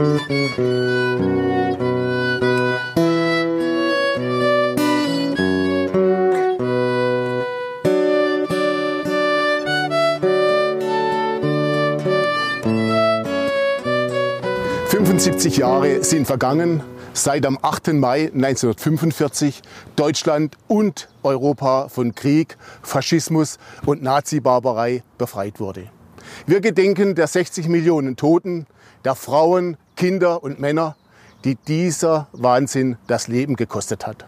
75 Jahre sind vergangen, seit am 8. Mai 1945 Deutschland und Europa von Krieg, Faschismus und Nazi-Barbarei befreit wurde. Wir gedenken der 60 Millionen Toten, der Frauen, Kinder und Männer, die dieser Wahnsinn das Leben gekostet hat.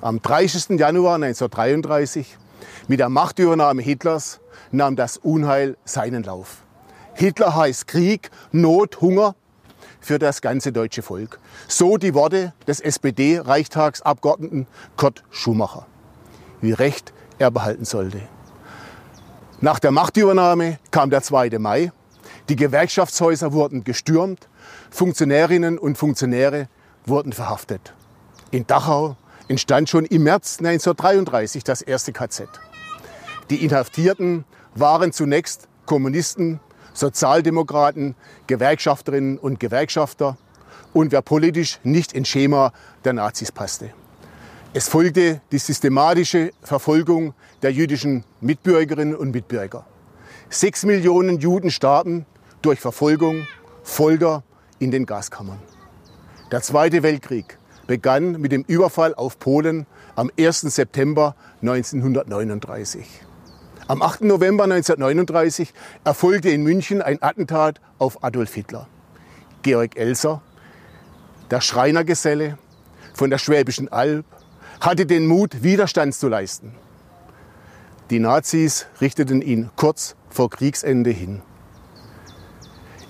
Am 30. Januar 1933, mit der Machtübernahme Hitlers, nahm das Unheil seinen Lauf. Hitler heißt Krieg, Not, Hunger für das ganze deutsche Volk. So die Worte des SPD-Reichstagsabgeordneten Kurt Schumacher. Wie recht er behalten sollte. Nach der Machtübernahme kam der 2. Mai. Die Gewerkschaftshäuser wurden gestürmt. Funktionärinnen und Funktionäre wurden verhaftet. In Dachau entstand schon im März 1933 das erste KZ. Die Inhaftierten waren zunächst Kommunisten, Sozialdemokraten, Gewerkschafterinnen und Gewerkschafter und wer politisch nicht ins Schema der Nazis passte. Es folgte die systematische Verfolgung der jüdischen Mitbürgerinnen und Mitbürger. Sechs Millionen Juden starben durch Verfolgung, Folter in den Gaskammern. Der Zweite Weltkrieg begann mit dem Überfall auf Polen am 1. September 1939. Am 8. November 1939 erfolgte in München ein Attentat auf Adolf Hitler. Georg Elser, der Schreinergeselle von der Schwäbischen Alb, hatte den Mut, Widerstand zu leisten. Die Nazis richteten ihn kurz vor Kriegsende hin.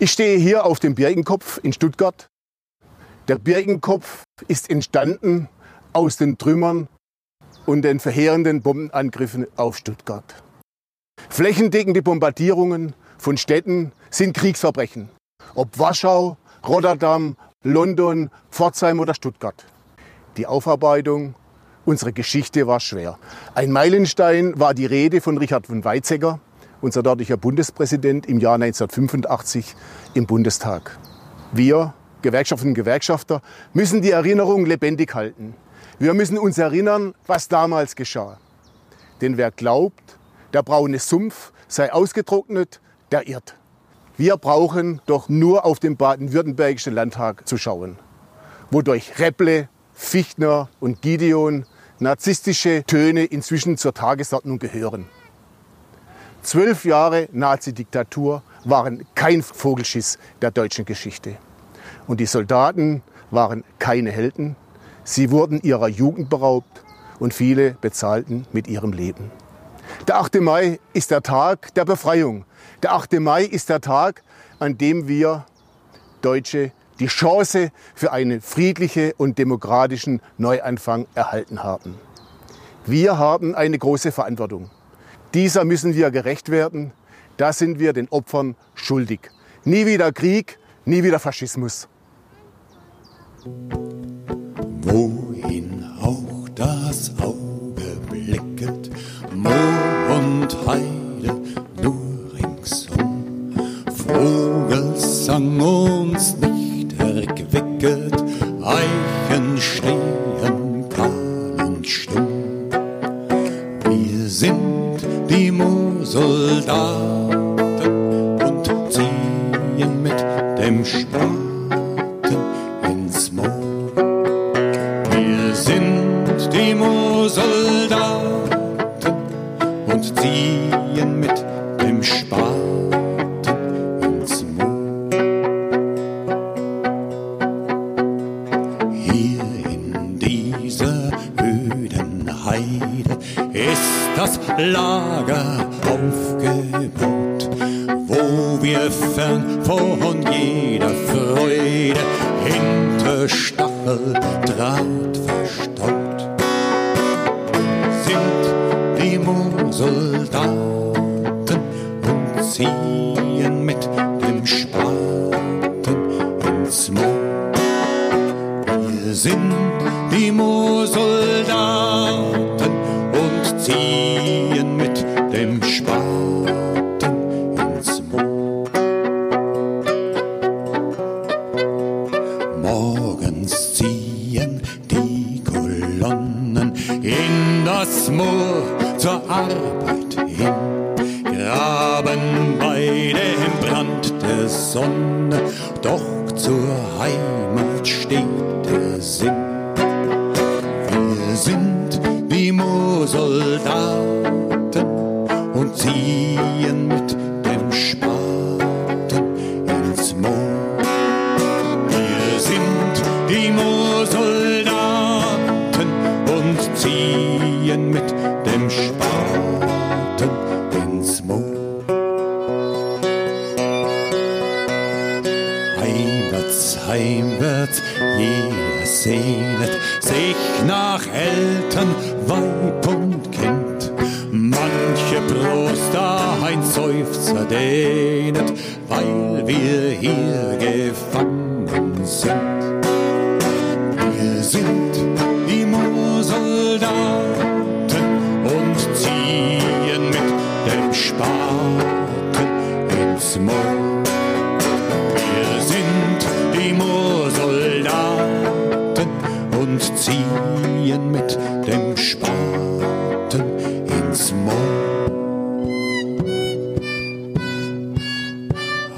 Ich stehe hier auf dem Birkenkopf in Stuttgart. Der Birkenkopf ist entstanden aus den Trümmern und den verheerenden Bombenangriffen auf Stuttgart. Flächendeckende Bombardierungen von Städten sind Kriegsverbrechen. Ob Warschau, Rotterdam, London, Pforzheim oder Stuttgart. Die Aufarbeitung unserer Geschichte war schwer. Ein Meilenstein war die Rede von Richard von Weizsäcker, unser dortiger Bundespräsident im Jahr 1985 im Bundestag. Wir, Gewerkschaften und Gewerkschafter, müssen die Erinnerung lebendig halten. Wir müssen uns erinnern, was damals geschah. Denn wer glaubt, der braune Sumpf sei ausgetrocknet, der irrt. Wir brauchen doch nur auf den baden-württembergischen Landtag zu schauen, wodurch Repple, Fichtner und Gideon narzisstische Töne inzwischen zur Tagesordnung gehören. Zwölf Jahre Nazi-Diktatur waren kein Vogelschiss der deutschen Geschichte. Und die Soldaten waren keine Helden. Sie wurden ihrer Jugend beraubt und viele bezahlten mit ihrem Leben. Der 8. Mai ist der Tag der Befreiung. Der 8. Mai ist der Tag, an dem wir Deutsche die Chance für einen friedlichen und demokratischen Neuanfang erhalten haben. Wir haben eine große Verantwortung. Dieser müssen wir gerecht werden. Da sind wir den Opfern schuldig. Nie wieder Krieg, nie wieder Faschismus. Wohin auch das Auge blicket, Moor und Heide nur ringsum. Vogelsang uns nicht erquicket, Eichen stehen kahl und stumm. Wir sind die Moorsoldaten und ziehen mit dem Spaten Lager aufgebaut, wo wir fern von jeder Freude hinter Stacheldraht verstaut sind die Moorsoldaten und ziehen mit dem Spaten ins Moor. Wir sind Spaten ins Moor. Morgens ziehen die Kolonnen in das Moor zur Arbeit hin, graben beide im Brand der Sonne, doch zur Heimat steht der Sinn. Wir sind die Moorsoldaten. Heimwärts, jeder sehnet sich nach Eltern, Weib und Kind. Manche Brust ein Seufzer dehnet, weil wir hier gefangen sind. Wir sind die Moorsoldaten und ziehen mit dem Spaten ins Moor. Ziehen mit dem Spaten ins Moor.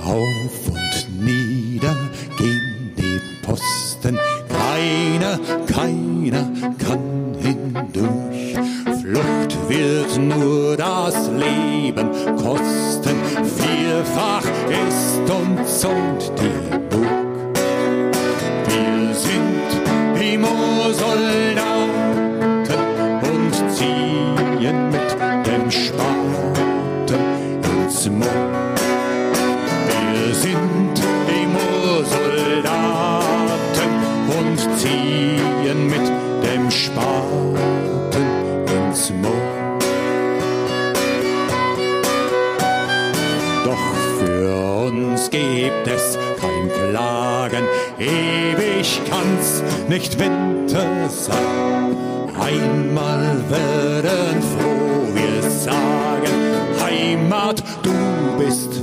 Auf und nieder gehen die Posten, keiner, keiner kann hindurch. Flucht wird nur das Leben kosten, vierfach ist und zollt Klagen, ewig kann's nicht Winter sein. Einmal werden froh wir sagen, Heimat, du bist